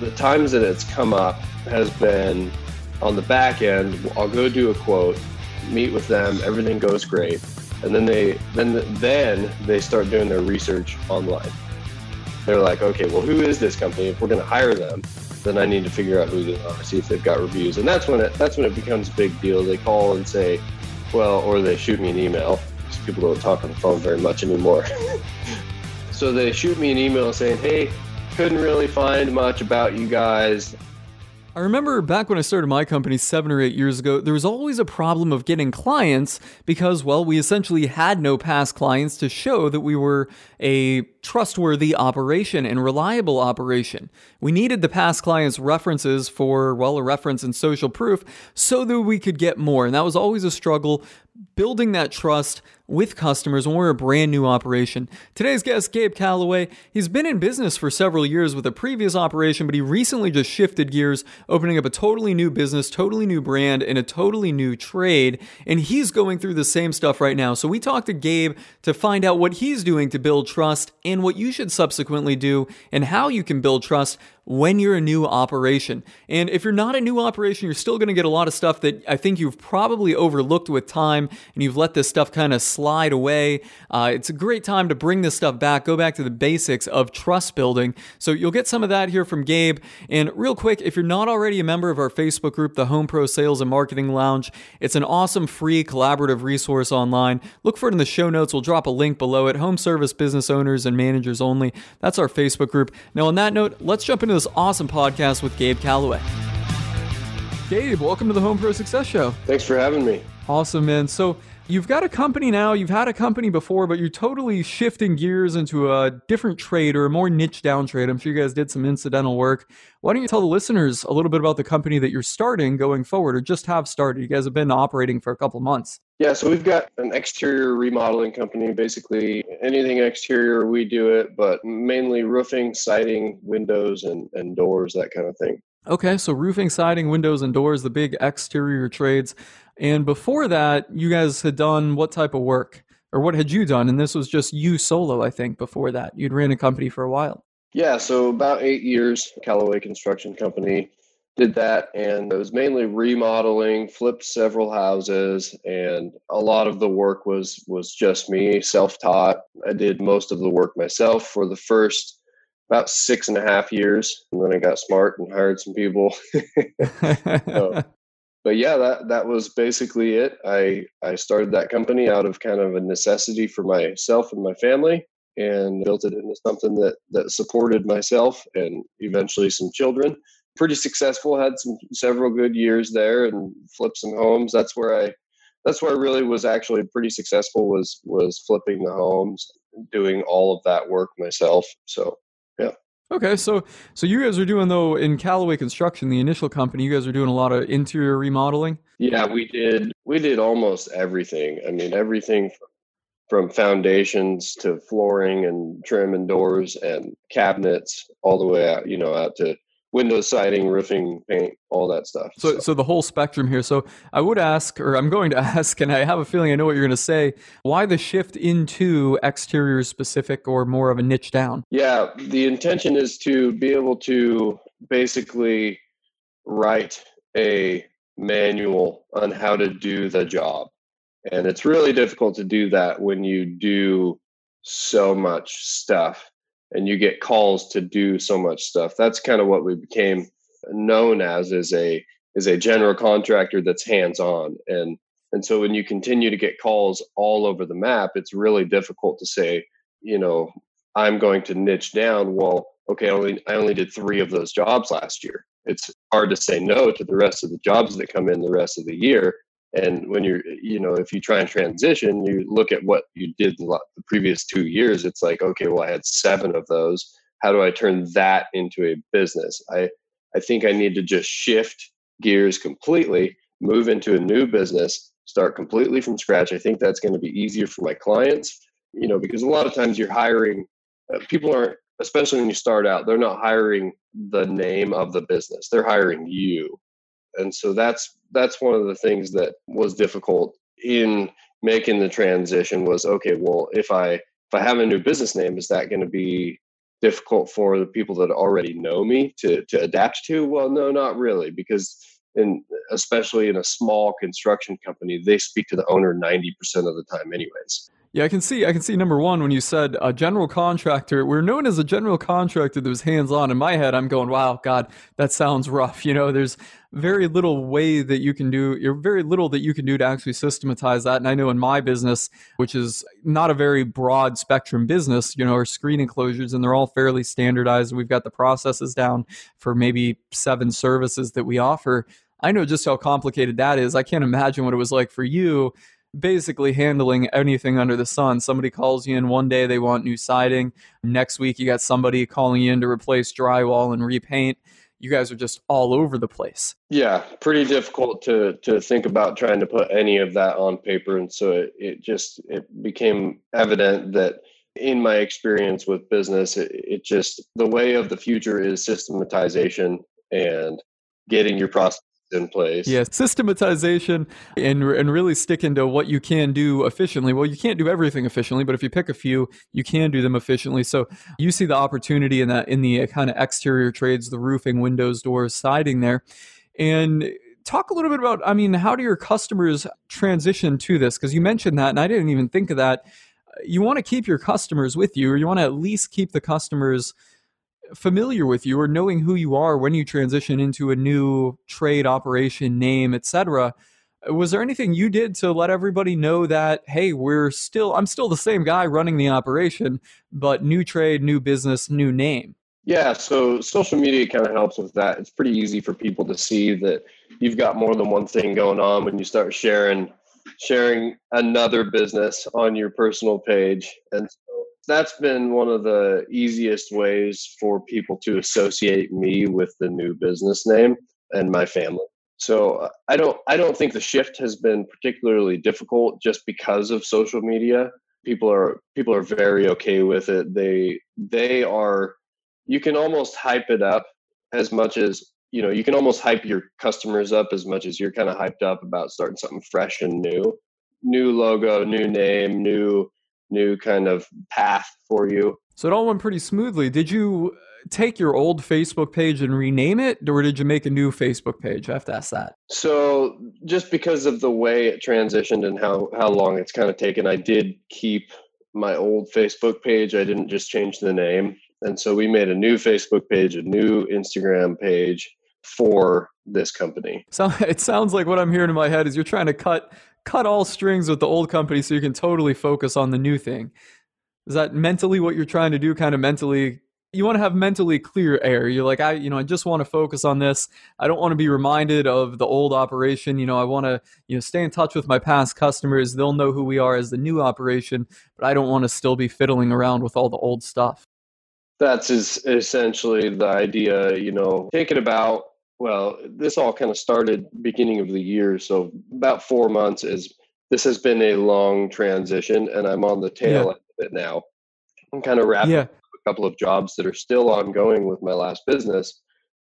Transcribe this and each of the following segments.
the times that it's come up has been on the back end. I'll go do a quote, meet with them, everything goes great, and then they then then they start doing their research online. They're like, okay, well, who is this company? If we're going to hire them, then I need to figure out who they are, see if they've got reviews, and that's when it that's when it becomes a big deal. They call and say, well, or they shoot me an email. People don't talk on the phone very much anymore. so they shoot me an email saying, hey, couldn't really find much about you guys. I remember back when I started my company seven or eight years ago, there was always a problem of getting clients because, well, we essentially had no past clients to show that we were a trustworthy operation and reliable operation. We needed the past clients' references for, well, a reference and social proof so that we could get more. And that was always a struggle building that trust with customers when we're a brand new operation. Today's guest, Gabe Callaway, he's been in business for several years with a previous operation, but he recently just shifted gears, opening up a totally new business, totally new brand, and a totally new trade. And he's going through the same stuff right now. So we talked to Gabe to find out what he's doing to build trust and what you should subsequently do and how you can build trust when you're a new operation. And if you're not a new operation, you're still going to get a lot of stuff that I think you've probably overlooked with time and you've let this stuff kind of slide away. Uh, it's a great time to bring this stuff back, go back to the basics of trust building. So you'll get some of that here from Gabe. And real quick, if you're not already a member of our Facebook group, the Home Pro Sales and Marketing Lounge, it's an awesome free collaborative resource online. Look for it in the show notes. We'll drop a link below it. Home service business owners and managers only. That's our Facebook group. Now, on that note, let's jump into this awesome podcast with Gabe Callaway. Gabe, welcome to the Home Pro Success Show. Thanks for having me. Awesome, man. So, you've got a company now, you've had a company before, but you're totally shifting gears into a different trade or a more niche down trade. I'm sure you guys did some incidental work. Why don't you tell the listeners a little bit about the company that you're starting going forward or just have started? You guys have been operating for a couple months. Yeah, so we've got an exterior remodeling company. Basically, anything exterior, we do it, but mainly roofing, siding, windows, and, and doors, that kind of thing. Okay, so roofing, siding, windows, and doors, the big exterior trades. And before that, you guys had done what type of work? Or what had you done? And this was just you solo, I think, before that. You'd ran a company for a while. Yeah, so about eight years, Callaway Construction Company did that and it was mainly remodeling flipped several houses and a lot of the work was was just me self-taught i did most of the work myself for the first about six and a half years and then i got smart and hired some people so, but yeah that that was basically it i i started that company out of kind of a necessity for myself and my family and built it into something that that supported myself and eventually some children pretty successful. Had some several good years there and flipped some homes. That's where I that's where I really was actually pretty successful was was flipping the homes, doing all of that work myself. So. Okay, so so you guys are doing though in Callaway Construction, the initial company, you guys are doing a lot of interior remodeling. Yeah, we did. We did almost everything. I mean, everything from foundations to flooring and trim and doors and cabinets, all the way out, you know, out to window siding, roofing, paint, all that stuff. So, so, so, the whole spectrum here. So I would ask, or I'm going to ask, and I have a feeling I know what you're going to say. Why the shift into exterior specific or more of a niche down? Yeah, the intention is to be able to basically write a manual on how to do the job. And it's really difficult to do that when you do so much stuff and you get calls to do so much stuff. That's kind of what we became known as is a is a general contractor that's hands on and and so when you continue to get calls all over the map it's really difficult to say you know i'm going to niche down well okay I only i only did 3 of those jobs last year it's hard to say no to the rest of the jobs that come in the rest of the year and when you're you know if you try and transition you look at what you did the previous two years it's like okay well i had seven of those. How do i turn that into a business? I i think i need to just shift gears completely move into a new business start completely from scratch. I think that's going to be easier for my clients you know because a lot of times you're hiring uh, people aren't especially when you start out they're not hiring the name of the business. They're hiring you and so that's that's one of the things that was difficult in making the transition was okay well if i if i have a new business name is that going to be difficult for the people that already know me to to adapt to? Well, no, not really, because in especially in a small construction company, they speak to the owner 90% of the time anyways. Yeah, I can see. I can see. Number one, when you said a general contractor, we're known as a general contractor that was hands-on. In my head, I'm going, "Wow, God, that sounds rough." You know, there's very little way that you can do. You're very little that you can do to actually systematize that. And I know in my business, which is not a very broad spectrum business, you know, our screen enclosures, and they're all fairly standardized. We've got the processes down for maybe seven services that we offer. I know just how complicated that is. I can't imagine what it was like for you basically handling anything under the sun. Somebody calls you in one day, they want new siding. Next week, you got somebody calling you in to replace drywall and repaint. You guys are just all over the place. Yeah, pretty difficult to to think about trying to put any of that on paper, and so it, it just it became evident that in my experience with business, it, it just the way of the future is systematization and getting your process in place. Yeah, systematization and and really sticking to what you can do efficiently. Well, you can't do everything efficiently, but if you pick a few, you can do them efficiently. So you see the opportunity in that in the uh, kind of exterior trades, the roofing, windows, doors, siding there, and talk a little bit about. I mean, how do your customers transition to this? Because you mentioned that, and I didn't even think of that. You want to keep your customers with you, or you want to at least keep the customers familiar with you or knowing who you are when you transition into a new trade operation name etc uh, was there anything you did to let everybody know that hey we're still i'm still the same guy running the operation but new trade new business new name? Yeah so social media kind of helps with that. It's pretty easy for people to see that you've got more than one thing going on when you start sharing sharing another business on your personal page and that's been one of the easiest ways for people to associate me with the new business name and my family. So I don't I don't think the shift has been particularly difficult just because of social media. People are people are very okay with it. They they are you can almost hype it up as much as you know you can almost hype your customers up as much as you're kind of hyped up about starting something fresh and new new logo new name new new kind of path for you. So it all went pretty smoothly. Did you uh, take your old Facebook page and rename it, or did you make a new Facebook page? I have to ask that. So just because of the way it transitioned and how how long it's kind of taken, I did keep my old Facebook page. I didn't just change the name. And so we made a new Facebook page, a new Instagram page for this company. So it sounds like what I'm hearing in my head is you're trying to cut cut all strings with the old company so you can totally focus on the new thing. Is that mentally what you're trying to do? Kind of mentally, you want to have mentally clear air. You're like, I, you know, I just want to focus on this. I don't want to be reminded of the old operation. You know, I want to, you know, stay in touch with my past customers. They'll know who we are as the new operation, but I don't want to still be fiddling around with all the old stuff. That's is essentially the idea. You know, thinking about well, this all kind of started beginning of the year, so about four months is this has been a long transition, and I'm on the tail yeah. end of it now. I'm kind of wrapping yeah. up a couple of jobs that are still ongoing with my last business,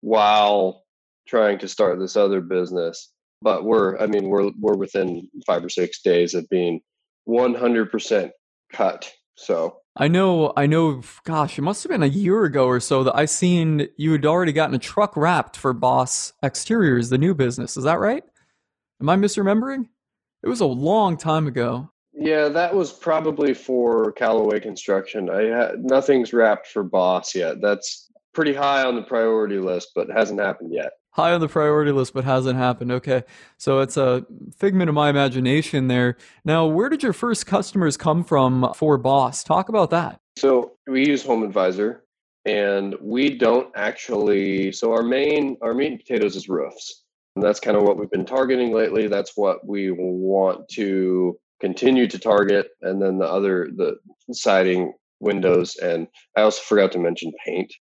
while trying to start this other business. But we're, I mean, we're we're within five or six days of being 100% cut. So I know, I know. Gosh, it must have been a year ago or so that I seen you had already gotten a truck wrapped for Boss Exteriors, the new business. Is that right? Am I misremembering? It was a long time ago. Yeah, that was probably for Callaway Construction. I had nothing's wrapped for Boss yet. That's pretty high on the priority list, but hasn't happened yet high on the priority list but hasn't happened. Okay. So it's a figment of my imagination there. Now, where did your first customers come from for Boss? Talk about that. So we use Home Advisor and we don't actually so our main our meat and potatoes is roofs. And that's kind of what we've been targeting lately. That's what we want to continue to target. And then the other the siding, windows, and I also forgot to mention paint.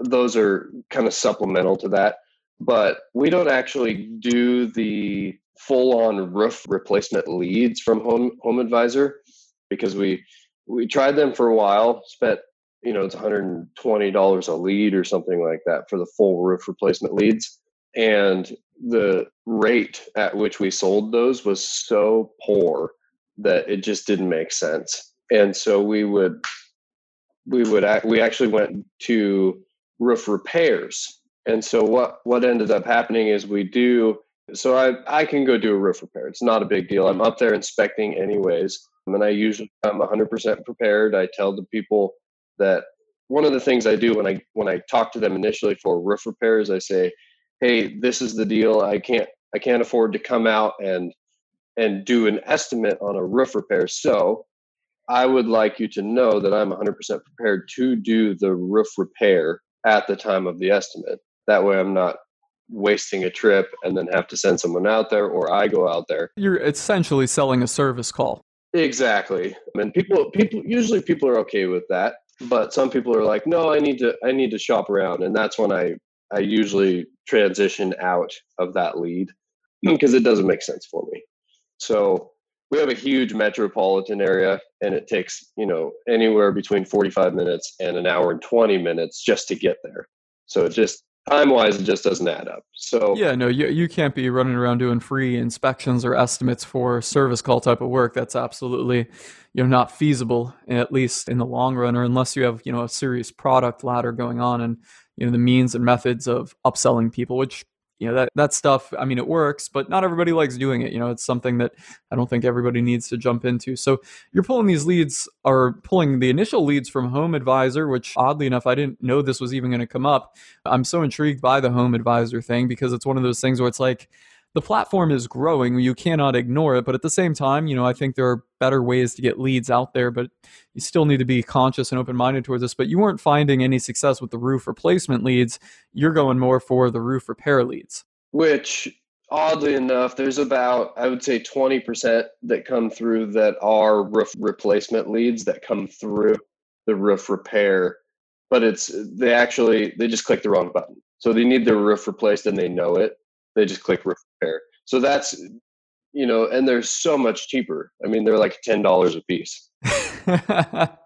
Those are kind of supplemental to that but we don't actually do the full on roof replacement leads from home home advisor because we we tried them for a while spent you know it's $120 a lead or something like that for the full roof replacement leads and the rate at which we sold those was so poor that it just didn't make sense and so we would we would we actually went to roof repairs. And so what what ended up happening is we do so I I can go do a roof repair. It's not a big deal. I'm up there inspecting anyways, and I usually I'm 100% prepared. I tell the people that one of the things I do when I when I talk to them initially for roof repairs, I say, "Hey, this is the deal. I can't I can't afford to come out and and do an estimate on a roof repair. So I would like you to know that I'm 100% prepared to do the roof repair at the time of the estimate. That way, I'm not wasting a trip and then have to send someone out there or I go out there. You're essentially selling a service call. Exactly. And people people usually people are okay with that, but some people are like, "No, I need to I need to shop around." And that's when I I usually transition out of that lead because it doesn't make sense for me. So we have a huge metropolitan area and it takes you know anywhere between 45 minutes and an hour and 20 minutes just to get there so it just time wise it just doesn't add up. So yeah no you, you can't be running around doing free inspections or estimates for service call type of work. That's absolutely you know not feasible at least in the long run or unless you have you know a serious product ladder going on and you know the means and methods of upselling people which you know that that stuff i mean it works but not everybody likes doing it you know it's something that i don't think everybody needs to jump into. So you're pulling these leads or pulling the initial leads from home advisor which oddly enough i didn't know this was even going to come up. I'm so intrigued by the home advisor thing because it's one of those things where it's like the platform is growing. You cannot ignore it. But at the same time, you know, I think there are better ways to get leads out there, but you still need to be conscious and open minded towards this. But you weren't finding any success with the roof replacement leads. You're going more for the roof repair leads. Which oddly enough, there's about, I would say 20% that come through that are roof replacement leads that come through the roof repair. But it's, they actually, they just click the wrong button. So they need their roof replaced and they know it they just click repair. So that's you know, and they're so much cheaper. I mean, they're like ten dollars a piece.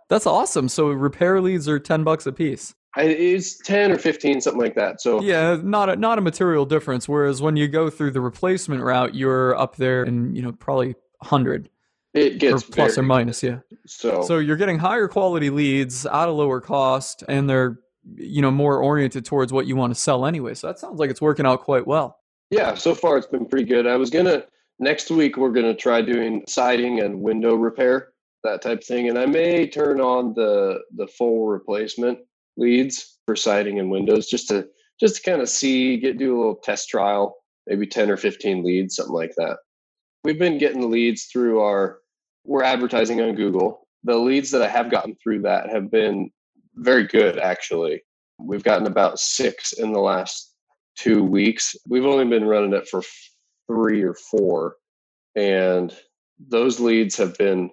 that's awesome. So repair leads are ten bucks a piece. it's ten or fifteen, something like that. So yeah, not a, not a material difference. Whereas when you go through the replacement route, you're up there and you know probably hundred. It gets or plus or minus, yeah. So so you're getting higher quality leads at a lower cost, and they're you know more oriented towards what you want to sell anyway. So that sounds like it's working out quite well. Yeah, so far it's been pretty good. I was gonna next week we're gonna try doing siding and window repair, that type thing, and I may turn on the the full replacement leads for siding and windows just to just to kind of see, get do a little test trial, maybe ten or fifteen leads, something like that. We've been getting leads through our we're advertising on Google. The leads that I have gotten through that have been very good actually. We've gotten about six in the last two weeks. We've only been running it for three or four, and those leads have been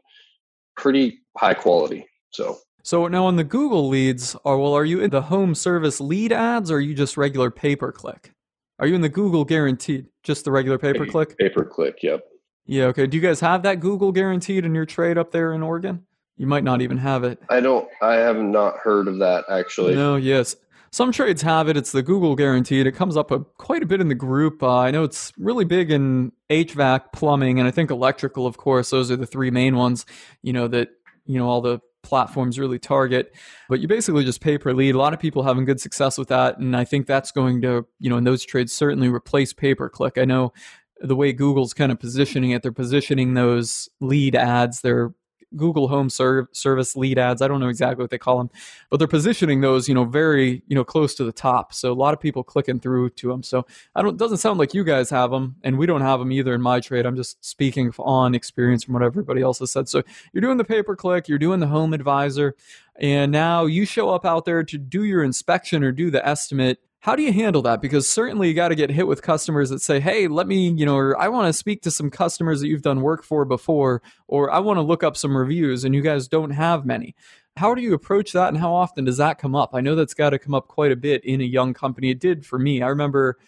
pretty high quality. So. So now on the Google leads, are well, are you in the home service lead ads, or are you just regular pay per click? Are you in the Google guaranteed, just the regular pay per click? Pay per click, yep. Yeah, okay. Do you guys have that Google guaranteed in your trade up there in Oregon? You might not even have it. I don't. I have not heard of that actually. No. Yes. Some trades have it. It's the Google guaranteed. It comes up a, quite a bit in the group. Uh, I know it's really big in HVAC, plumbing, and I think electrical, of course. Those are the three main ones, you know, that, you know, all the platforms really target. But you basically just pay per lead. A lot of people having good success with that. And I think that's going to, you know, in those trades certainly replace pay per click. I know the way Google's kind of positioning it, they're positioning those lead ads, they're Google Home serv- Service lead ads. I don't know exactly what they call them, but they're positioning those, you know, very, you know, close to the top. So a lot of people clicking through to them. So I don't. Doesn't sound like you guys have them, and we don't have them either in my trade. I'm just speaking on experience from what everybody else has said. So you're doing the pay per click, you're doing the Home Advisor, and now you show up out there to do your inspection or do the estimate how do you handle that? Because certainly you got to get hit with customers that say, hey, let me, you know, or I want to speak to some customers that you've done work for before, or I want to look up some reviews and you guys don't have many. How do you approach that and how often does that come up? I know that's got to come up quite a bit in a young company. It did for me. I remember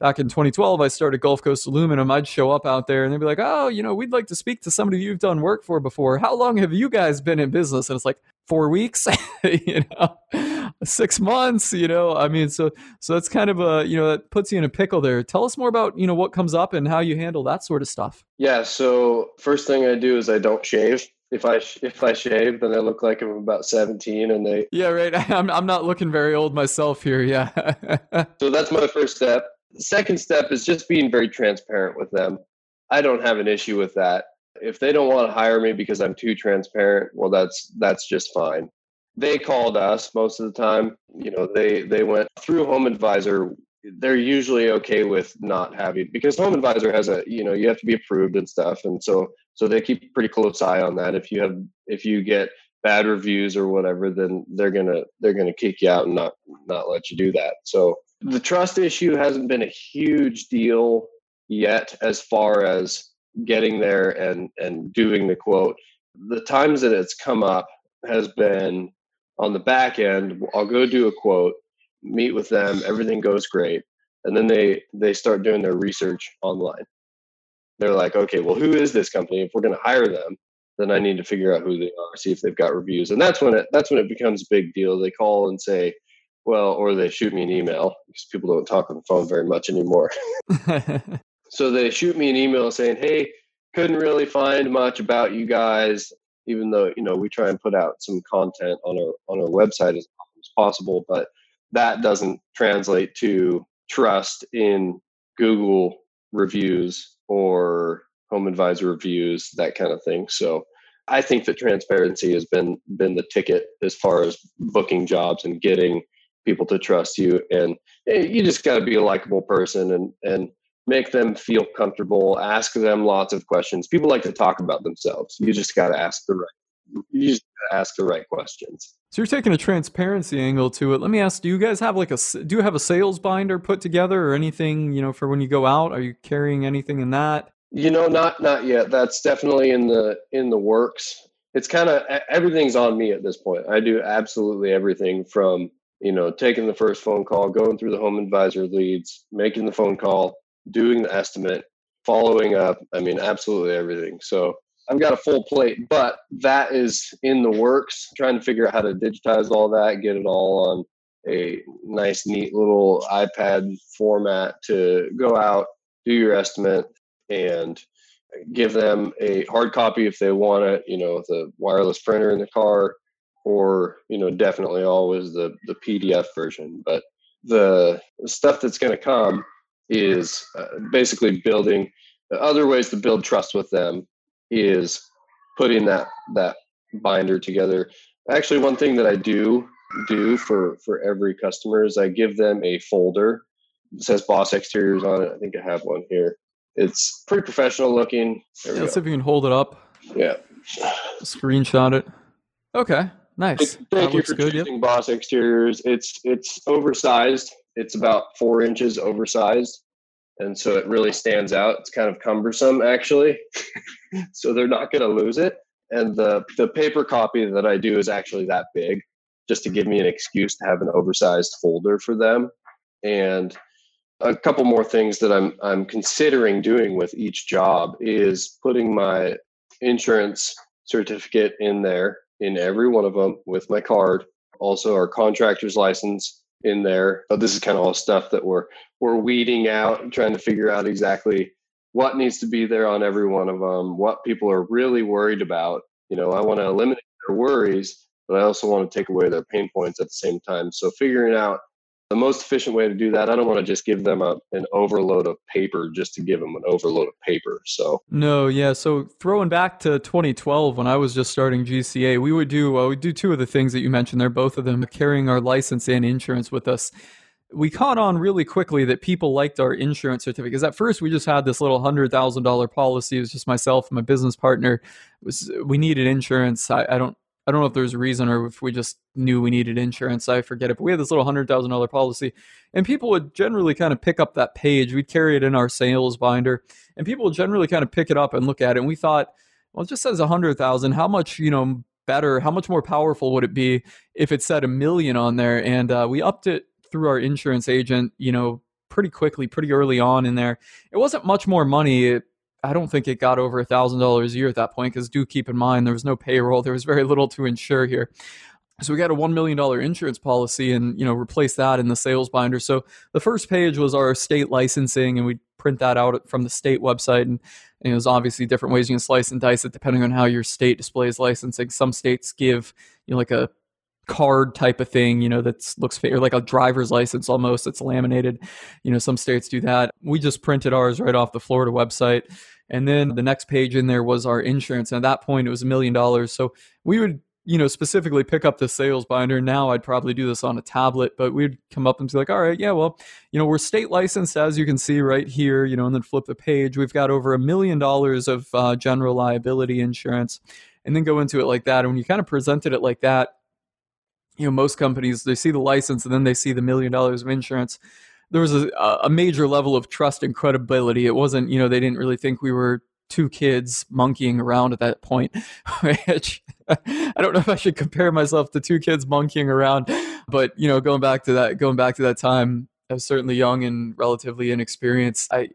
back in 2012, I started Gulf Coast Aluminum. I'd show up out there and they'd be like, oh, you know, we'd like to speak to somebody you've done work for before. How long have you guys been in business? And it's like, four weeks, you know six months you know i mean so so that's kind of a you know that puts you in a pickle there tell us more about you know what comes up and how you handle that sort of stuff yeah so first thing i do is i don't shave if I if I shave, then I look like I'm about 17, and they yeah right. I'm I'm not looking very old myself here. Yeah. so that's my first step. The second step is just being very transparent with them. I don't have an issue with that. If they don't want to hire me because I'm too transparent, well, that's that's just fine. They called us most of the time. You know, they they went through Home Advisor. They're usually okay with not having because home advisor has a you know you have to be approved and stuff. And so so they keep pretty close eye on that. If you have if you get bad reviews or whatever then they're gonna they're gonna kick you out and not not let you do that. So the trust issue hasn't been a huge deal yet as far as getting there and and doing the quote. The times that it's come up has been on the back end i'll go do a quote meet with them, everything goes great, and then they they start doing their research online. They're like, okay, well, who is this company? If we're going to hire them, then I need to figure out who they are, see if they've got reviews, and that's when it that's when it becomes a big deal. They call and say, well, or they shoot me an email because people don't talk on the phone very much anymore. so they shoot me an email saying, hey, couldn't really find much about you guys, even though you know we try and put out some content on our on our website as, often as possible, but that doesn't translate to trust in Google reviews or home advisor reviews, that kind of thing. So I think that transparency has been been the ticket as far as booking jobs and getting people to trust you. And eh, you just got to be a likable person and and make them feel comfortable. Ask them lots of questions. People like to talk about themselves. You just got to ask the right. You just ask the right questions. So you're taking a transparency angle to it. Let me ask: Do you guys have like a do you have a sales binder put together or anything? You know, for when you go out, are you carrying anything in that? You know, not not yet. That's definitely in the in the works. It's kind of everything's on me at this point. I do absolutely everything from you know taking the first phone call, going through the home advisor leads, making the phone call, doing the estimate, following up. I mean, absolutely everything. So I've got a full plate, but that is in the works. Trying to figure out how to digitize all that, get it all on a nice, neat little iPad format to go out, do your estimate, and give them a hard copy if they want it. You know, the wireless printer in the car, or you know, definitely always the the PDF version. But the stuff that's going to come is uh, basically building other ways to build trust with them is putting that that binder together. Actually, one thing that I do do for for every customer is I give them a folder. It says Boss Exteriors on it. I think I have one here. It's pretty professional looking. Yeah, let's see if you can hold it up. Yeah. Screenshot it. Okay. Nice. Thank that you for good, choosing yep. Boss Exteriors. It's it's oversized. It's about four inches oversized and so it really stands out. It's kind of cumbersome actually, so they're not going to lose it. And the the paper copy that I do is actually that big, just to give me an excuse to have an oversized folder for them. And a couple more things that I'm I'm considering doing with each job is putting my insurance certificate in there in every one of them with my card. Also, our contractor's license in there. But this is kind of all stuff that we're we're weeding out and trying to figure out exactly what needs to be there on every one of them, what people are really worried about. You know, I want to eliminate their worries, but I also want to take away their pain points at the same time. So figuring out the most efficient way to do that i don't want to just give them a, an overload of paper just to give them an overload of paper so no yeah so throwing back to 2012 when i was just starting gca we would do uh, we do two of the things that you mentioned there both of them carrying our license and insurance with us we caught on really quickly that people liked our insurance certificates. At first, we just had this little hundred thousand dollar policy. It was just myself and my business partner. It was we needed insurance. I, I don't I don't know if there's a reason or if we just knew we needed insurance. I forget it. But we had this little hundred thousand dollar policy, and people would generally kind of pick up that page. We'd carry it in our sales binder, and people would generally kind of pick it up and look at it. And we thought, well, it just says a hundred thousand. How much, you know, better? How much more powerful would it be if it said a million on there? And uh, we upped it through our insurance agent. You know, pretty quickly, pretty early on in there. It wasn't much more money. It, I don't think it got over a thousand dollars a year at that point because do keep in mind there was no payroll, there was very little to insure here. So we got a one million dollar insurance policy and you know replace that in the sales binder. So the first page was our state licensing and we print that out from the state website. And, and there's obviously different ways you can slice and dice it depending on how your state displays licensing. Some states give you know like a card type of thing, you know, that looks fair, like a driver's license almost. It's laminated. You know, some states do that. We just printed ours right off the Florida website. And then the next page in there was our insurance. And at that point, it was a million dollars. So we would, you know, specifically pick up the sales binder. Now I'd probably do this on a tablet, but we'd come up and be like, all right, yeah, well, you know, we're state licensed, as you can see right here, you know, and then flip the page. We've got over a million dollars of uh, general liability insurance. And then go into it like that. And when you kind of presented it like that, you know most companies they see the license and then they see the million dollars of insurance there was a, a major level of trust and credibility. It wasn't you know they didn't really think we were two kids monkeying around at that point which i don't know if i should compare myself to two kids monkeying around but you know going back to that going back to that time i was certainly young and relatively inexperienced. I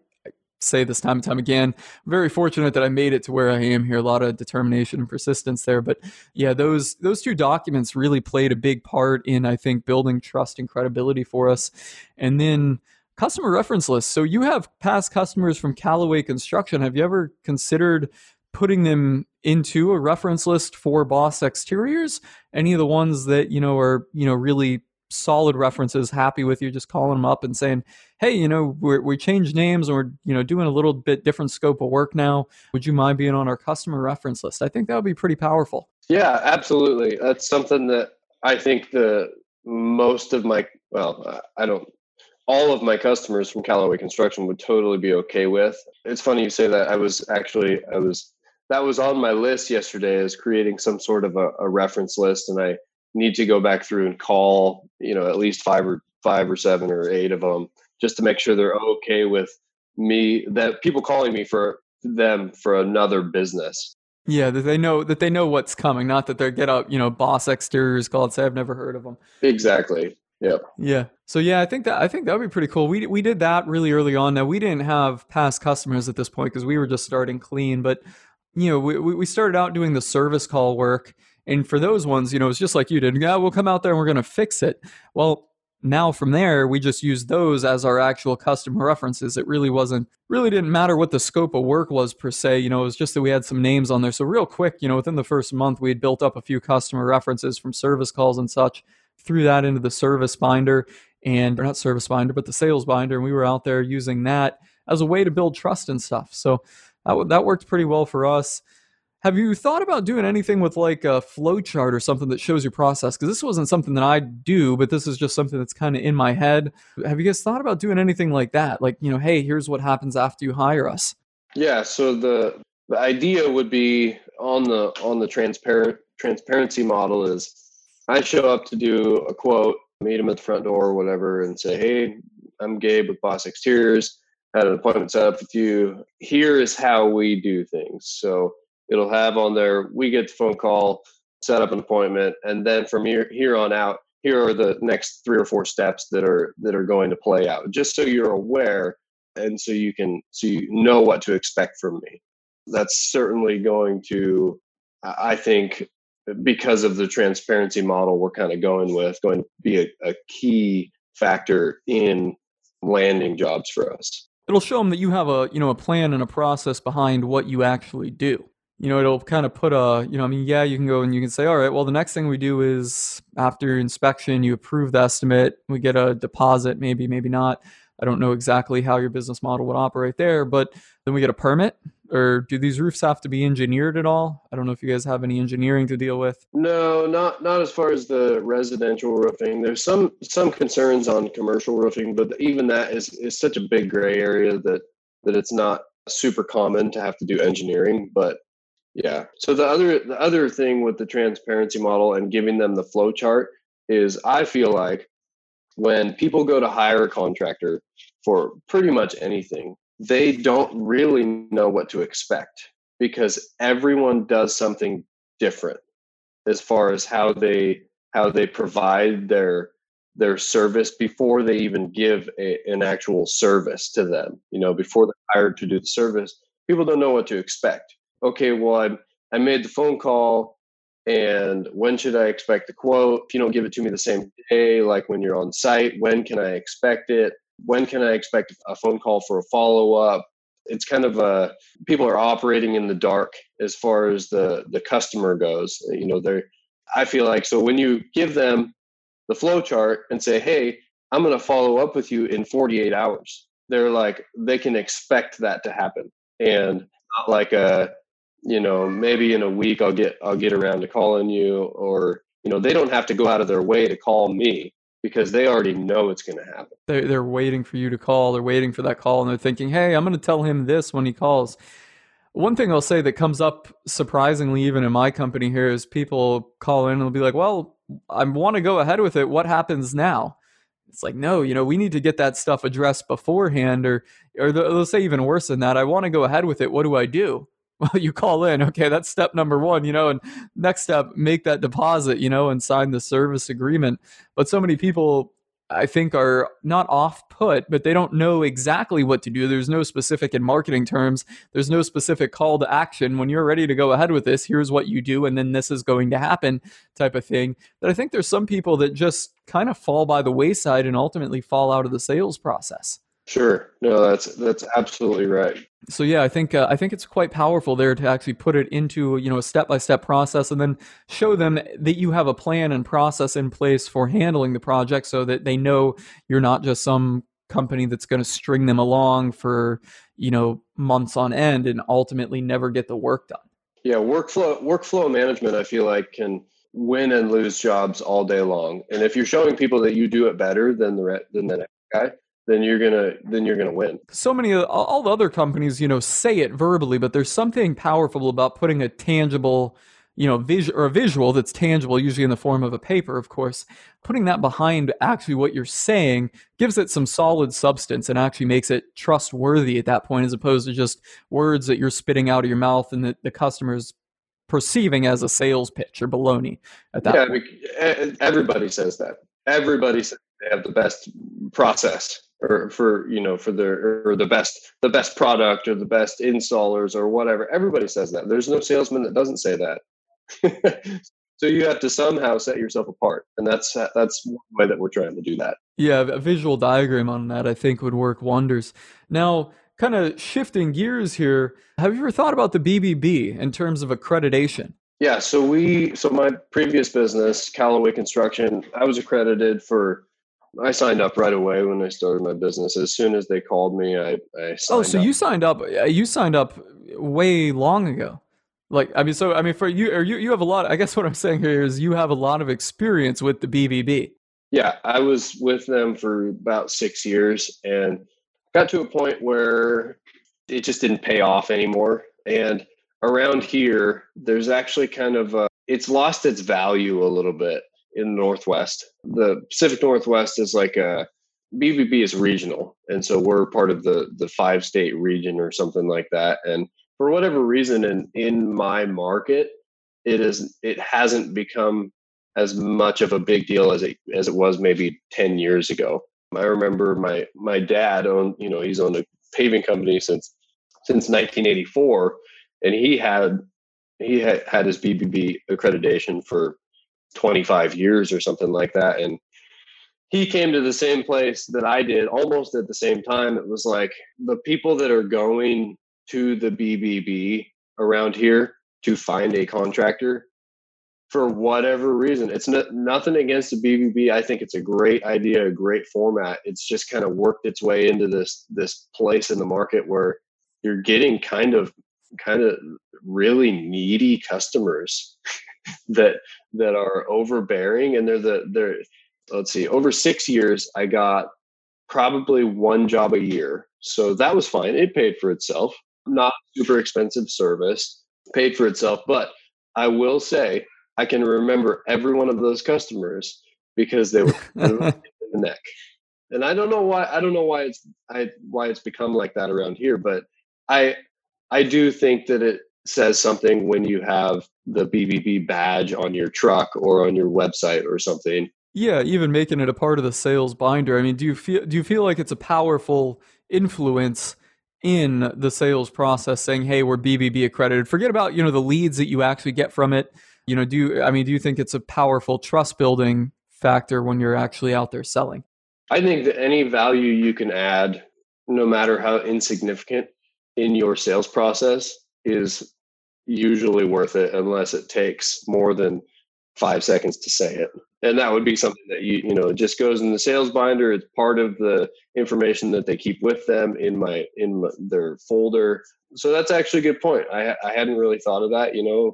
say this time and time again. I'm very fortunate that I made it to where I am here. A lot of determination and persistence there. But yeah, those those two documents really played a big part in I think building trust and credibility for us. And then customer reference lists. So you have past customers from Callaway Construction. Have you ever considered putting them into a reference list for Boss Exteriors? Any of the ones that you know are you know really solid references, happy with you, just calling them up and saying, "Hey, you know, we're, we changed names, or you know, doing a little bit different scope of work now. Would you mind being on our customer reference list?" I think that would be pretty powerful. Yeah, absolutely. That's something that I think the most of my well, I don't. All of my customers from Callaway Construction would totally be okay with. It's funny you say that. I was actually I was that was on my list yesterday as creating some sort of a, a reference list, and I need to go back through and call, you know, at least five or five or seven or eight of them just to make sure they're okay with me that people calling me for them for another business. Yeah, that they know that they know what's coming, not that they're get up, you know, boss exteriors called say I've never heard of them. Exactly. Yep. Yeah. So yeah, I think that I think that would be pretty cool. We we did that really early on. Now we didn't have past customers at this point because we were just starting clean, but you know, we we started out doing the service call work and for those ones, you know, it's just like you did. Yeah, we'll come out there and we're going to fix it. Well, now from there, we just use those as our actual customer references. It really wasn't, really didn't matter what the scope of work was per se. You know, it was just that we had some names on there. So real quick, you know, within the first month, we had built up a few customer references from service calls and such. Threw that into the service binder and or not service binder, but the sales binder, and we were out there using that as a way to build trust and stuff. So that that worked pretty well for us. Have you thought about doing anything with like a flow chart or something that shows your process? Because this wasn't something that I do, but this is just something that's kind of in my head. Have you guys thought about doing anything like that? Like, you know, hey, here's what happens after you hire us. Yeah. So the the idea would be on the on the transparent transparency model is I show up to do a quote, meet them at the front door or whatever, and say, hey, I'm Gabe with Boss Exteriors. Had an appointment set up with you. Here is how we do things. So it'll have on there we get the phone call set up an appointment and then from here here on out here are the next three or four steps that are that are going to play out just so you're aware and so you can so you know what to expect from me. That's certainly going to i think because of the transparency model we're kind of going with going to be a, a key factor in landing jobs for us. It'll show them that you have a you know a plan and a process behind what you actually do you know, it'll kind of put a, you know, I mean, yeah, you can go and you can say, all right, well, the next thing we do is after inspection, you approve the estimate, we get a deposit, maybe, maybe not. I don't know exactly how your business model would operate there, but then we get a permit. Or do these roofs have to be engineered at all? I don't know if you guys have any engineering to deal with. No, not not as far as the residential roofing. There's some some concerns on commercial roofing, but even that is is such a big gray area that that it's not super common to have to do engineering. But yeah. So the other the other thing with the transparency model and giving them the flow chart is I feel like when people go to hire a contractor for pretty much anything, they don't really know what to expect because everyone does something different as far as how they how they provide their their service before they even give a, an actual service to them you know before they're hired to do the service people don't know what to expect okay, well, I, I made the phone call and when should I expect the quote? If you don't give it to me the same day, like when you're on site, when can I expect it? when can I expect a phone call for a follow up? It's kind of a people are operating in the dark as far as the the customer goes. You know, they're I feel like so when you give them the flow chart and say, "Hey, I'm going to follow up with you in 48 hours," they're like they can expect that to happen, and not like a you know maybe in a week I'll get I'll get around to calling you, or you know they don't have to go out of their way to call me because they already know it's going to happen. They're, they're waiting for you to call. They're waiting for that call and they're thinking, hey, I'm going to tell him this when he calls. One thing I'll say that comes up surprisingly, even in my company here, is people call in and they'll be like, well, I want to go ahead with it. What happens now? It's like, no, you know, we need to get that stuff addressed beforehand, or or they'll say even worse than that. I want to go ahead with it. What do I do? well you call in okay that's step number one you know and next step make that deposit you know and sign the service agreement. But so many people i think are not off put but they don't know exactly what to do. There's no specific in marketing terms. There's no specific call to action. When you're ready to go ahead with this here's what you do and then this is going to happen type of thing. That i think there's some people that just kind of fall by the wayside and ultimately fall out of the sales process Sure. No, that's that's absolutely right. So yeah, I think uh, I think it's quite powerful there to actually put it into you know a step by step process and then show them that you have a plan and process in place for handling the project so that they know you're not just some company that's going to string them along for you know months on end and ultimately never get the work done. Yeah, workflow workflow management I feel like can win and lose jobs all day long. And if you're showing people that you do it better than the than the next guy, then you're gonna then you're gonna win. So many of all the other companies, you know, say it verbally, but there's something powerful about putting a tangible, you know, visual or a visual that's tangible, usually in the form of a paper, of course. Putting that behind actually what you're saying gives it some solid substance and actually makes it trustworthy at that point, as opposed to just words that you're spitting out of your mouth and that the customers perceiving as a sales pitch or baloney at that yeah, point. everybody says that. Everybody says they have the best process or for you know for the or the best the best product or the best installers or whatever. Everybody says that. There's no salesman that doesn't say that. So you have to somehow set yourself apart and that's that's one way that we're trying to do that. Yeah a visual diagram on that i think would work wonders. Now kind of shifting gears here have you ever thought about the bbb in terms of accreditation? Yeah so we so my previous business callaway construction i was accredited for I signed up right away when I started my business. As soon as they called me, I, I Oh, so up. you signed up you signed up way long ago. Like I mean so I mean for you or you you have a lot I guess what I'm saying here is you have a lot of experience with the BBB. Yeah, I was with them for about 6 years and got to a point where it just didn't pay off anymore and around here there's actually kind of a, it's lost its value a little bit in the Northwest. The Pacific Northwest is like a BBB is regional, and so we're part of the the five state region or something like that. And for whatever reason, in in my market, it is it hasn't become as much of a big deal as it as it was maybe ten years ago. I remember my my dad owned you know he's owned a paving company since since 1984, and he had he had had his BBB accreditation for 25 years or something like that. And he came to the same place that I did almost at the same time. It was like the people that are going to the BBB around here to find a contractor for whatever reason. It's not, nothing against the BBB. I think it's a great idea, a great format. It's just kind of worked its way into this this place in the market where you're getting kind of kind of really needy customers that that are overbearing and they're the they're let's see over six years i got probably one job a year. So that was fine. It paid for itself. Not super expensive service paid for itself. But i will say i can remember every one of those customers because they were in the neck. And i don't know why i don't know why it's i why it's become like that around here but i i do think that it says something when you have the BBB badge on your truck or on your website or something. Yeah, even making it a part of the sales binder. I mean, do you feel do you feel like it's a powerful influence in the sales process saying, "Hey, we're BBB accredited." Forget about, you know, the leads that you actually get from it. You know, do you I mean, do you think it's a powerful trust building factor when you're actually out there selling? I think that any value you can add, no matter how insignificant in your sales process, is usually worth it unless it takes more than five seconds to say it. And that would be something that you, you know, just goes in the sales binder. It's part of the information that they keep with them in my, in my, their folder. So that's actually a good point. I, I hadn't really thought of that, you know,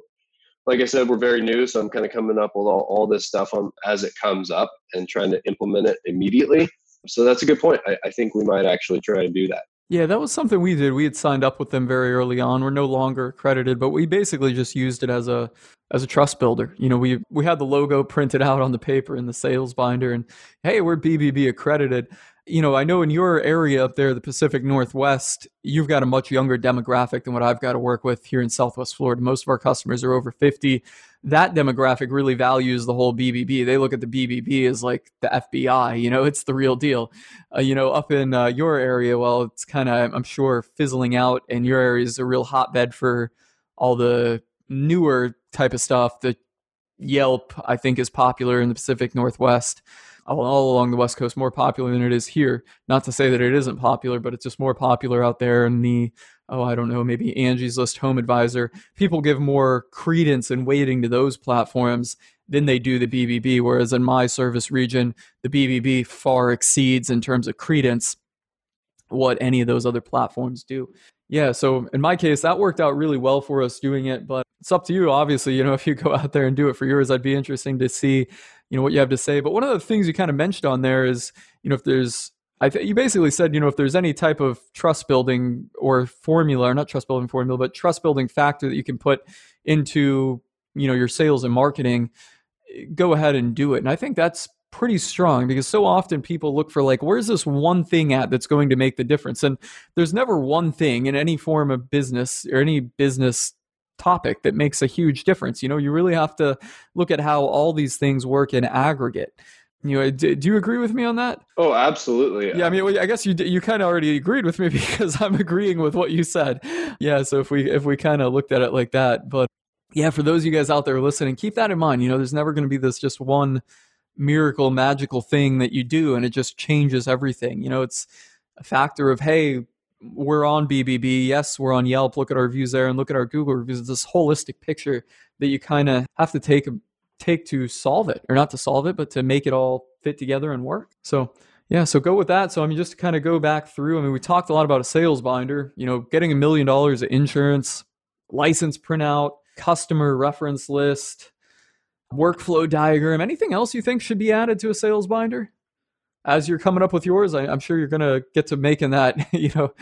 like I said, we're very new, so I'm kind of coming up with all, all this stuff on as it comes up and trying to implement it immediately. So that's a good point. I, I think we might actually try and do that. Yeah, that was something we did. We had signed up with them very early on. We're no longer accredited, but we basically just used it as a as a trust builder. You know, we we had the logo printed out on the paper in the sales binder and hey, we're BBB accredited. You know, I know in your area up there, the Pacific Northwest, you've got a much younger demographic than what I've got to work with here in Southwest Florida. Most of our customers are over 50 that demographic really values the whole BBB. They look at the BBB as like the FBI, you know, it's the real deal. Uh, you know, up in uh, your area, well, it's kind of, I'm sure, fizzling out, and your area is a real hotbed for all the newer type of stuff. The Yelp, I think, is popular in the Pacific Northwest. All, along the West Coast, more popular than it is here. Not to say that it isn't popular, but it's just more popular out there in the oh, I don't know, maybe Angie's List Home Advisor, people give more credence and weighting to those platforms than they do the BBB. Whereas in my service region, the BBB far exceeds in terms of credence what any of those other platforms do. Yeah, so in my case, that worked out really well for us doing it, but it's up to you. Obviously, you know, if you go out there and do it for yours, I'd be interesting to see, you know, what you have to say. But one of the things you kind of mentioned on there is, you know, if there's I th- you basically said, you know, if there's any type of trust building or formula, or not trust building formula, but trust building factor that you can put into, you know, your sales and marketing, eh, go ahead and do it. And I think that's pretty strong because so often people look for like, where's this one thing at that's going to make the difference? And there's never one thing in any form of business or any business topic that makes a huge difference. You know, you really have to look at how all these things work in aggregate. You know, do, do, you agree with me on that? Oh, absolutely. Yeah, I mean, I guess you you kind of already agreed with me because I'm agreeing with what you said. Yeah, so if we if we kind of looked at it like that, but yeah, for those of you guys out there listening, keep that in mind. You know, there's never going to be this just one miracle, magical thing that you do, and it just changes everything. You know, it's a factor of hey, we're on BBB. Yes, we're on Yelp. Look at our reviews there, and look at our Google reviews. It's this holistic picture that you kind of have to take take to solve it or not to solve it but to make it all fit together and work so yeah so go with that so i mean just to kind of go back through i mean we talked a lot about a sales binder you know getting a million dollars of insurance license printout customer reference list workflow diagram anything else you think should be added to a sales binder as you're coming up with yours I, i'm sure you're going to get to making that you know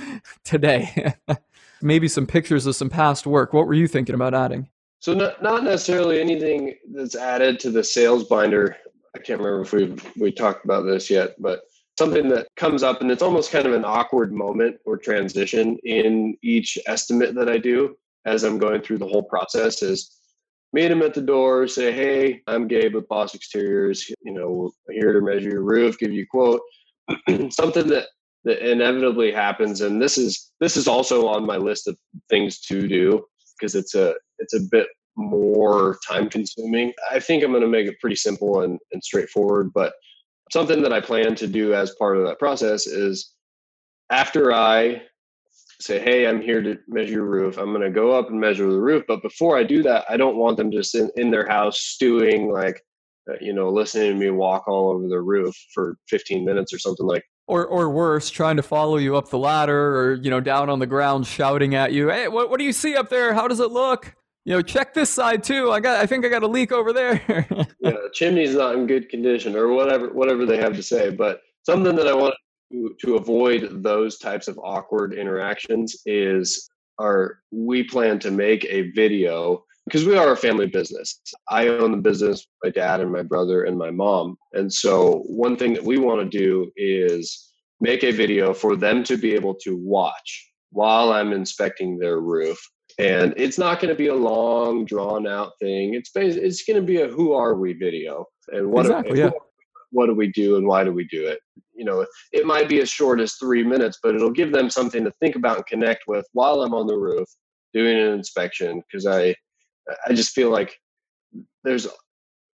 today. Maybe some pictures of some past work. What were you thinking about adding? So not, not necessarily anything that's added to the sales binder. I can't remember if we we talked about this yet, but something that comes up and it's almost kind of an awkward moment or transition in each estimate that I do as I'm going through the whole process is meet them at the door, say, "Hey, I'm Gabe with Boss Exteriors. You know, here to measure your roof, give you a quote." something that that inevitably happens, and this is this is also on my list of things to do because it's a it's a bit more time consuming. I think I'm going to make it pretty simple and, and straightforward, but something that I plan to do as part of that process is after I say, Hey, I'm here to measure your roof. I'm going to go up and measure the roof. But before I do that, I don't want them just in, in their house stewing, like, uh, you know, listening to me walk all over the roof for 15 minutes or something like or or worse, trying to follow you up the ladder or you know down on the ground shouting at you, "Hey, what what do you see up there? How does it look?" you know, check this side too. I got, I think I got a leak over there. yeah, chimney's not in good condition, or whatever, whatever they have to say. But something that I want to, to avoid those types of awkward interactions is, are we plan to make a video because we are a family business. I own the business, my dad and my brother and my mom, and so one thing that we want to do is make a video for them to be able to watch while I'm inspecting their roof and it's not going to be a long drawn out thing it's basically, it's going to be a who are we video and what exactly, yeah. What do we do and why do we do it you know it might be as short as three minutes but it'll give them something to think about and connect with while i'm on the roof doing an inspection because i i just feel like there's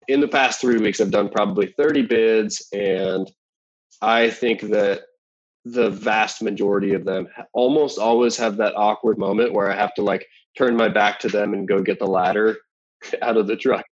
in the past three weeks i've done probably 30 bids and I think that the vast majority of them almost always have that awkward moment where I have to like turn my back to them and go get the ladder out of the truck.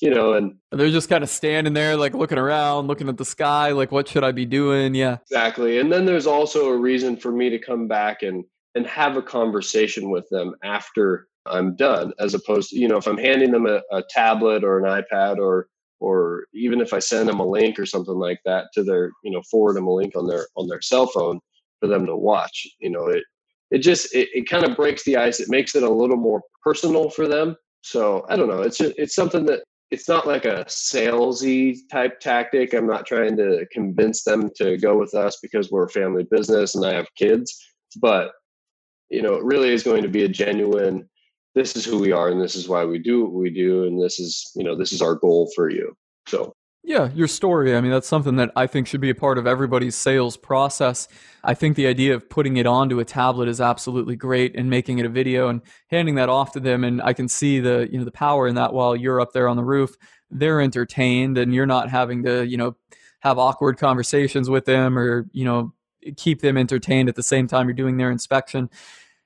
You know, and they're just kind of standing there, like looking around, looking at the sky, like, what should I be doing? Yeah. Exactly. And then there's also a reason for me to come back and and have a conversation with them after I'm done, as opposed to, you know, if I'm handing them a, a tablet or an iPad or or even if I send them a link or something like that to their, you know, forward them a link on their on their cell phone for them to watch. You know, it it just it, it kind of breaks the ice. It makes it a little more personal for them. So I don't know. It's just, it's something that it's not like a salesy type tactic. I'm not trying to convince them to go with us because we're a family business and I have kids. But you know, it really is going to be a genuine this is who we are and this is why we do what we do and this is you know this is our goal for you so yeah, your story. I mean, that's something that I think should be a part of everybody's sales process. I think the idea of putting it onto a tablet is absolutely great and making it a video and handing that off to them. And I can see the, you know, the power in that while you're up there on the roof, they're entertained and you're not having to, you know, have awkward conversations with them or, you know, keep them entertained at the same time you're doing their inspection.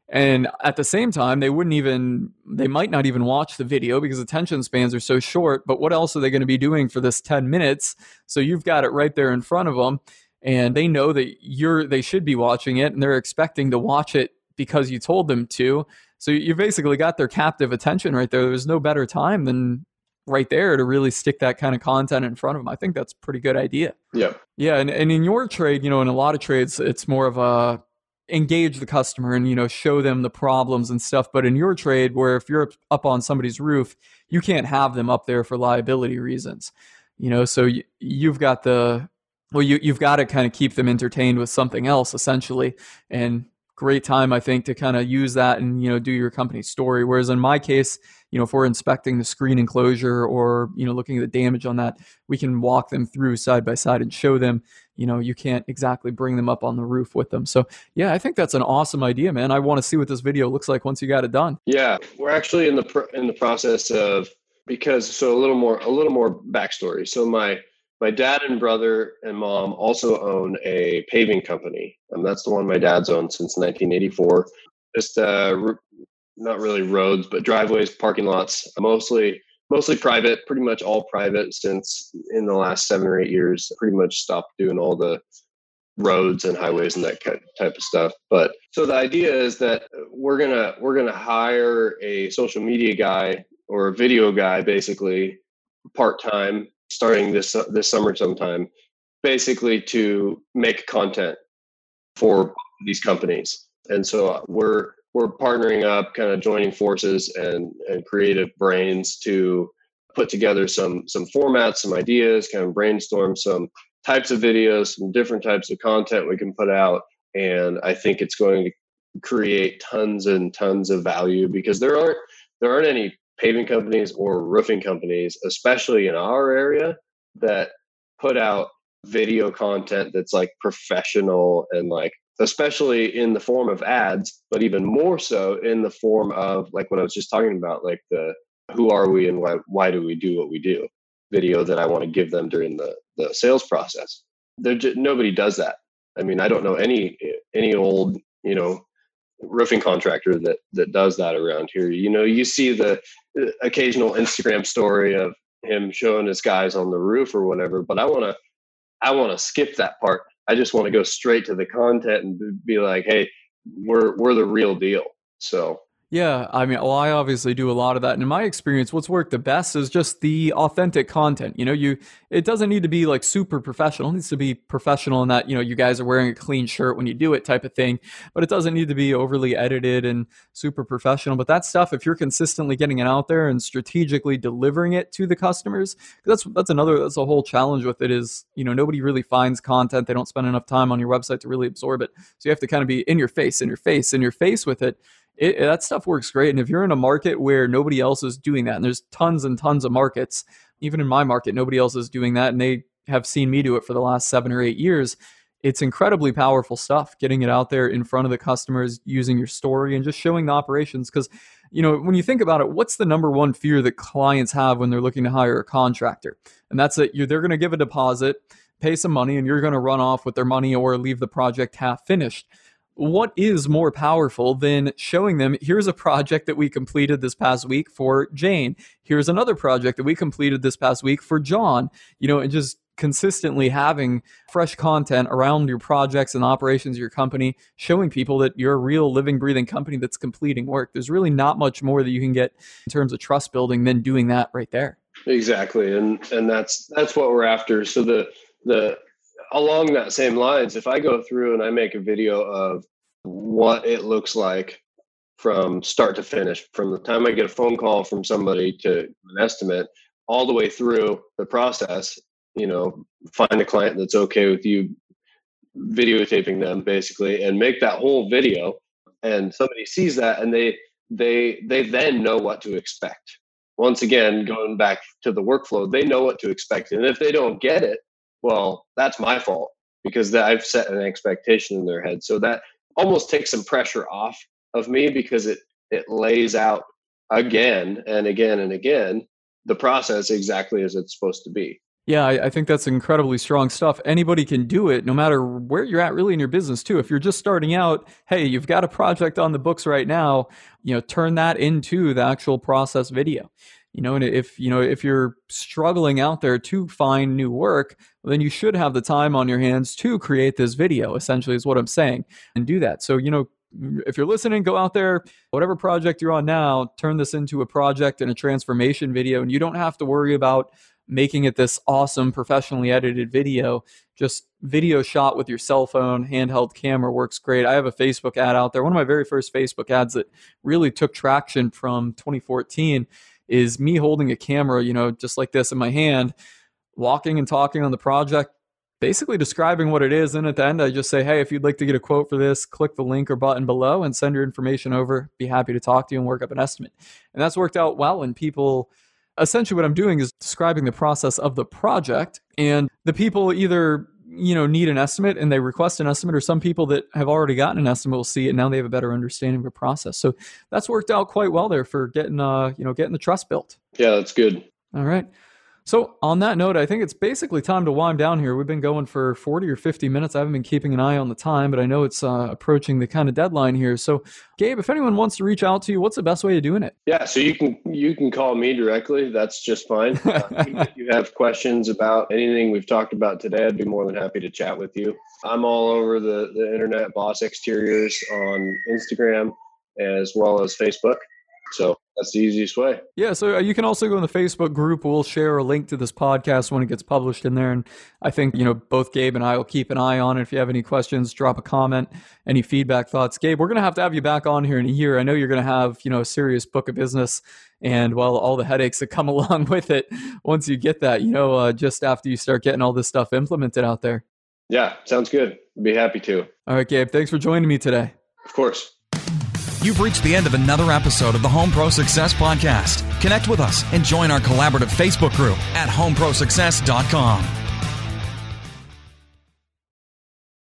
And at the same time, they wouldn't even, they might not even watch the video because attention spans are so short. But what else are they going to be doing for this 10 minutes? So you've got it right there in front of them. And they know that you're, they should be watching it and they're expecting to watch it because you told them to. So you basically got their captive attention right there. There's no better time than right there to really stick that kind of content in front of them. I think that's a pretty good idea. Yeah. Yeah. And, and in your trade, you know, in a lot of trades, it's more of a, engage the customer and you know show them the problems and stuff but in your trade where if you're up on somebody's roof you can't have them up there for liability reasons you know so you, you've got the well you, you've got to kind of keep them entertained with something else essentially and great time i think to kind of use that and you know do your company story whereas in my case you know if we're inspecting the screen enclosure or you know looking at the damage on that we can walk them through side by side and show them you know you can't exactly bring them up on the roof with them. So yeah i think that's an awesome idea man. I want to see what this video looks like once you got it done. Yeah we're actually in the pr- in the process of because so a little more a little more backstory. So my my dad and brother and mom also own a paving company. And that's the one my dad's owned since 1984 just uh not really roads but driveways parking lots mostly mostly private, pretty much all private since in the last seven or eight years, pretty much stopped doing all the roads and highways and that type of stuff. But so the idea is that we're gonna we're gonna hire a social media guy or a video guy, basically part time, starting this this summer sometime, basically to make content for these companies. And so we're we're partnering up, kind of joining forces and and creative brains to put together some some formats, some ideas, kind of brainstorm some types of videos, some different types of content we can put out. And I think it's going to create tons and tons of value because there aren't there aren't any paving companies or roofing companies, especially in our area, that put out video content that's like professional and like especially in the form of ads, but even more so in the form of like what I was just talking about, like the who are we and why why do we do what we do video that I want to give them during the the sales process. There nobody does that. I mean, I don't know any any old you know roofing contractor that that does that around here. You know, you see the uh, occasional Instagram story of him showing his guys on the roof or whatever, but I want to I want to skip that part I just want to go straight to the content and be like, hey, we're we're the real deal. So yeah, I mean, well, I obviously do a lot of that. And in my experience, what's worked the best is just the authentic content. You know, you it doesn't need to be like super professional. It needs to be professional in that, you know, you guys are wearing a clean shirt when you do it type of thing. But it doesn't need to be overly edited and super professional. But that stuff, if you're consistently getting it out there and strategically delivering it to the customers, that's that's another that's a whole challenge with it is, you know, nobody really finds content. They don't spend enough time on your website to really absorb it. So you have to kind of be in your face, in your face, in your face with it it, that stuff works great. And if you're in a market where nobody else is doing that, and there's tons and tons of markets, even in my market, nobody else is doing that, and they have seen me do it for the last seven or eight years. It's incredibly powerful stuff. Getting it out there in front of the customers, using your story, and just showing the operations. Because you know, when you think about it, what's the number one fear that clients have when they're looking to hire a contractor? And that's that they're going to give a deposit pay some money and you're going to run off with their money or leave the project half finished what is more powerful than showing them here's a project that we completed this past week for Jane. Here's another project that we completed this past week for John. You know and just consistently having fresh content around your projects and operations of your company showing people that you're a real living breathing company that's completing work. There's really not much more that you can get in terms of trust building than doing that right there. Exactly and and that's that's what we're after. So the the along that same lines, if I go through and I make a video of what it looks like from start to finish, from the time I get a phone call from somebody to an estimate, all the way through the process, you know, find a client that's okay with you videotaping them basically and make that whole video and somebody sees that and they they they then know what to expect. Once again going back to the workflow they know what to expect and if they don't get it well, that's my fault because I've set an expectation in their head. So that almost takes some pressure off of me because it it lays out again and again and again the process exactly as it's supposed to be. Yeah, I, I, think that's incredibly strong stuff. Anybody can do it, no matter where you're at, really in your business too. If you're just starting out, hey, you've got a project on the books right now. You know, turn that into the actual process video you know and if you know if you're struggling out there to find new work then you should have the time on your hands to create this video essentially is what i'm saying and do that. So you know if you're listening go out there whatever project you're on now turn this into a project and a transformation video and you don't have to worry about making it this awesome professionally edited video. Just video shot with your cell phone handheld camera works great. I have a facebook ad out there one of my very first facebook ads that really took traction from 2014 is me holding a camera, you know, just like this in my hand, walking and talking on the project, basically describing what it is. And at the end, I just say, hey, if you'd like to get a quote for this, click the link or button below and send your information over. Be happy to talk to you and work up an estimate. And that's worked out well. And people, essentially, what I'm doing is describing the process of the project. And the people either you know need an estimate and they request an estimate or some people that have already gotten an estimate will see it and now they have a better understanding of the process. So that's worked out quite well there for getting uh you know getting the trust built. Yeah that's good. All right so, on that note, I think it's basically time to wind down here. We've been going for 40 or 50 minutes. I haven't been keeping an eye on the time, but I know it's uh, approaching the kind of deadline here. So, Gabe, if anyone wants to reach out to you, what's the best way of doing it? Yeah, so you can you can call me directly. That's just fine. Uh, if you have questions about anything we've talked about today, I'd be more than happy to chat with you. I'm all over the, the internet, Boss Exteriors on Instagram as well as Facebook. So that's the easiest way. Yeah. So uh, you can also go in the Facebook group. We'll share a link to this podcast when it gets published in there. And I think, you know, both Gabe and I will keep an eye on it. If you have any questions, drop a comment, any feedback, thoughts. Gabe, we're going to have to have you back on here in a year. I know you're going to have, you know, a serious book of business and well, all the headaches that come along with it once you get that, you know, uh, just after you start getting all this stuff implemented out there. Yeah. Sounds good. Be happy to. All right, Gabe. Thanks for joining me today. Of course. You've reached the end of another episode of the Home Pro Success Podcast. Connect with us and join our collaborative Facebook group at homeprosuccess.com.